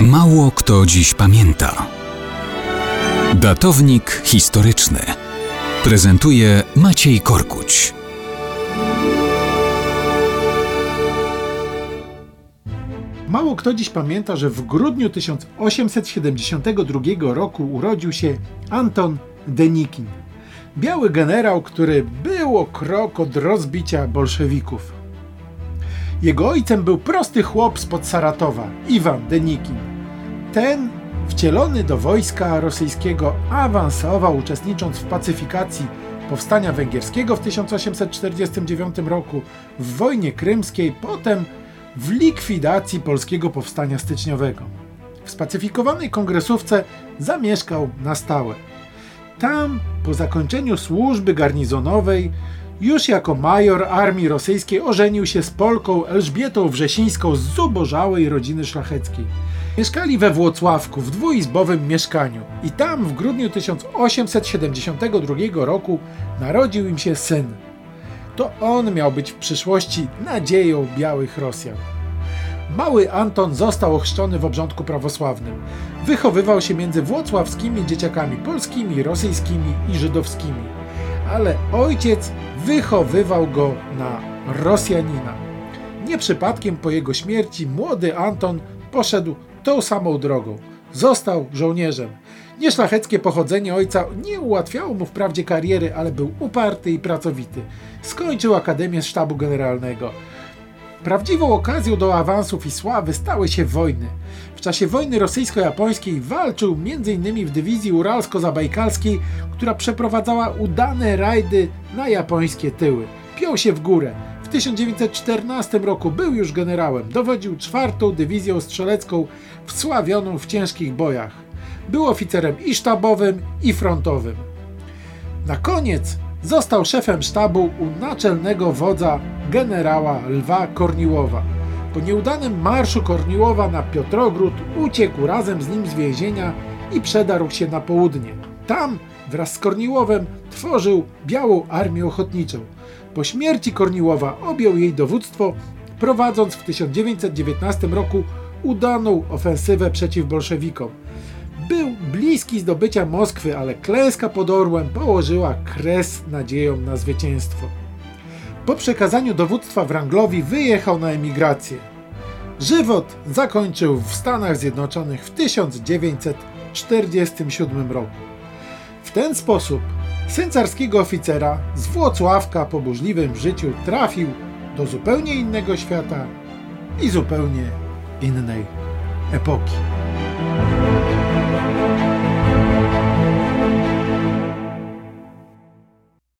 Mało kto dziś pamięta. Datownik historyczny prezentuje Maciej Korkuć. Mało kto dziś pamięta, że w grudniu 1872 roku urodził się Anton Denikin. Biały generał, który był o krok od rozbicia bolszewików. Jego ojcem był prosty chłop spod Saratowa, Iwan Denikin. Ten, wcielony do wojska rosyjskiego, awansował uczestnicząc w pacyfikacji powstania węgierskiego w 1849 roku, w wojnie krymskiej, potem w likwidacji polskiego powstania styczniowego. W spacyfikowanej kongresówce zamieszkał na stałe. Tam, po zakończeniu służby garnizonowej, już jako major armii rosyjskiej ożenił się z Polką Elżbietą Wrzesińską z zubożałej rodziny szlacheckiej. Mieszkali we Włocławku w dwuizbowym mieszkaniu i tam w grudniu 1872 roku narodził im się syn. To on miał być w przyszłości nadzieją białych Rosjan. Mały Anton został ochrzczony w obrządku prawosławnym. Wychowywał się między włocławskimi dzieciakami polskimi, rosyjskimi i żydowskimi. Ale ojciec wychowywał go na Rosjanina. Nie przypadkiem po jego śmierci młody Anton poszedł tą samą drogą. Został żołnierzem. Nieszlacheckie pochodzenie ojca nie ułatwiało mu wprawdzie kariery, ale był uparty i pracowity. Skończył Akademię Sztabu Generalnego. Prawdziwą okazją do awansów i sławy stały się wojny. W czasie wojny rosyjsko-japońskiej walczył m.in. w dywizji uralsko-zabajkalskiej, która przeprowadzała udane rajdy na japońskie tyły. Piął się w górę. W 1914 roku był już generałem. Dowodził czwartą dywizją strzelecką wsławioną w ciężkich bojach. Był oficerem i sztabowym, i frontowym. Na koniec został szefem sztabu u naczelnego wodza generała Lwa Korniłowa. Po nieudanym marszu Korniłowa na Piotrogród uciekł razem z nim z więzienia i przedarł się na południe. Tam wraz z Korniłowem tworzył Białą Armię Ochotniczą. Po śmierci Korniłowa objął jej dowództwo, prowadząc w 1919 roku udaną ofensywę przeciw bolszewikom. Był bliski zdobycia Moskwy, ale klęska pod Orłem położyła kres nadziejom na zwycięstwo. Po przekazaniu dowództwa Wranglowi wyjechał na emigrację. Żywot zakończył w Stanach Zjednoczonych w 1947 roku. W ten sposób syn carskiego oficera z Włocławka po burzliwym życiu trafił do zupełnie innego świata i zupełnie innej epoki.